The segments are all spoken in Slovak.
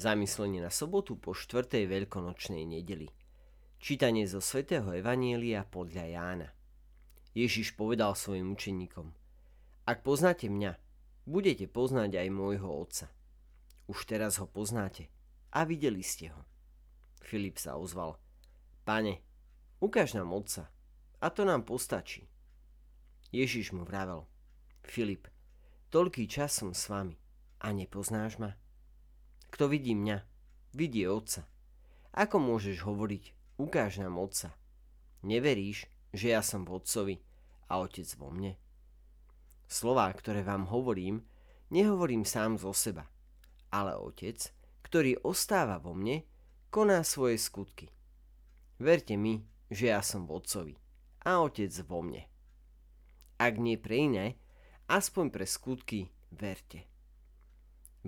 Zamyslenie na sobotu po štvrtej veľkonočnej nedeli. Čítanie zo svätého Evanielia podľa Jána. Ježiš povedal svojim učeníkom, ak poznáte mňa, budete poznať aj môjho otca. Už teraz ho poznáte a videli ste ho. Filip sa ozval, pane, ukáž nám otca a to nám postačí. Ježiš mu vravel, Filip, toľký čas som s vami a nepoznáš ma? Kto vidí mňa, vidí Otca. Ako môžeš hovoriť, ukáž nám Otca? Neveríš, že ja som v Otcovi a Otec vo mne? Slová, ktoré vám hovorím, nehovorím sám zo seba, ale Otec, ktorý ostáva vo mne, koná svoje skutky. Verte mi, že ja som v Otcovi a Otec vo mne. Ak nie pre iné, aspoň pre skutky verte.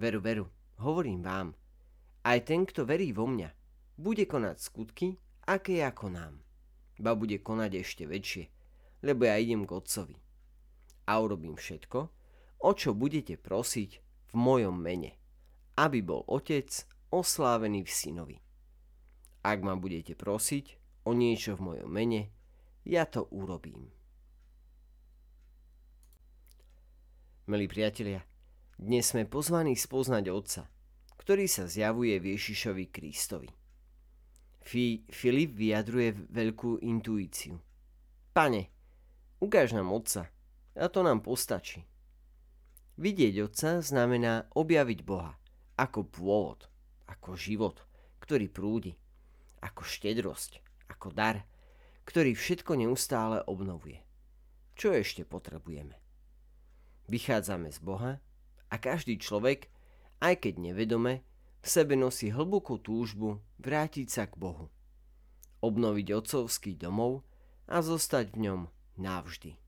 Veru, veru, hovorím vám, aj ten, kto verí vo mňa, bude konať skutky, aké ja konám. Ba bude konať ešte väčšie, lebo ja idem k Otcovi. A urobím všetko, o čo budete prosiť v mojom mene, aby bol Otec oslávený v synovi. Ak ma budete prosiť o niečo v mojom mene, ja to urobím. Milí priatelia, dnes sme pozvaní spoznať Otca, ktorý sa zjavuje v Ježišovi Kristovi. Fi, Filip vyjadruje veľkú intuíciu. Pane, ukáž nám Otca a to nám postačí. Vidieť Otca znamená objaviť Boha ako pôvod, ako život, ktorý prúdi, ako štedrosť, ako dar, ktorý všetko neustále obnovuje. Čo ešte potrebujeme? Vychádzame z Boha a každý človek aj keď nevedome, v sebe nosí hlbokú túžbu vrátiť sa k Bohu. Obnoviť otcovský domov a zostať v ňom navždy.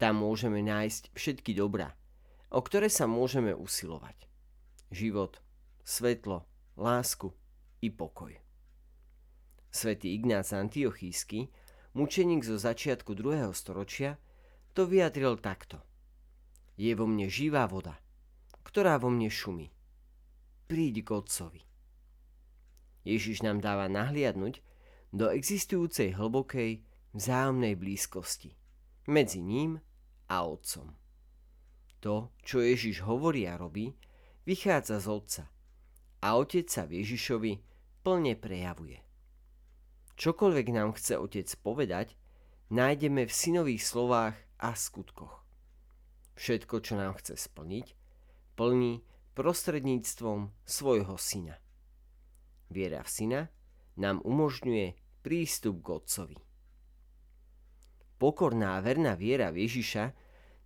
Tam môžeme nájsť všetky dobrá, o ktoré sa môžeme usilovať. Život, svetlo, lásku i pokoj. Svetý Ignác Antiochísky, mučeník zo začiatku 2. storočia, to vyjadril takto. Je vo mne živá voda – ktorá vo mne šumí. Príď k Otcovi. Ježiš nám dáva nahliadnúť do existujúcej hlbokej vzájomnej blízkosti medzi ním a Otcom. To, čo Ježiš hovorí a robí, vychádza z Otca a Otec sa v Ježišovi plne prejavuje. Čokoľvek nám chce Otec povedať, nájdeme v synových slovách a skutkoch. Všetko, čo nám chce splniť, plní prostredníctvom svojho syna. Viera v syna nám umožňuje prístup k Otcovi. Pokorná a verná viera v Ježiša,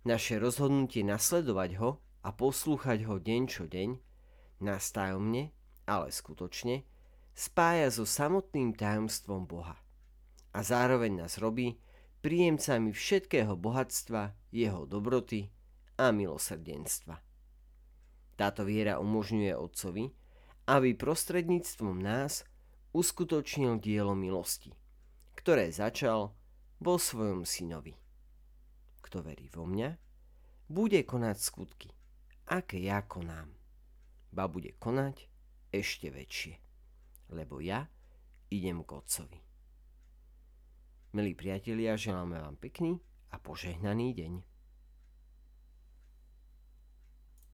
naše rozhodnutie nasledovať ho a poslúchať ho deň čo deň, nás tajomne, ale skutočne, spája so samotným tajomstvom Boha a zároveň nás robí príjemcami všetkého bohatstva, jeho dobroty a milosrdenstva. Táto viera umožňuje Otcovi, aby prostredníctvom nás uskutočnil dielo milosti, ktoré začal vo svojom synovi. Kto verí vo mňa, bude konať skutky, aké ja konám. Ba bude konať ešte väčšie, lebo ja idem k Otcovi. Milí priatelia, želáme vám pekný a požehnaný deň.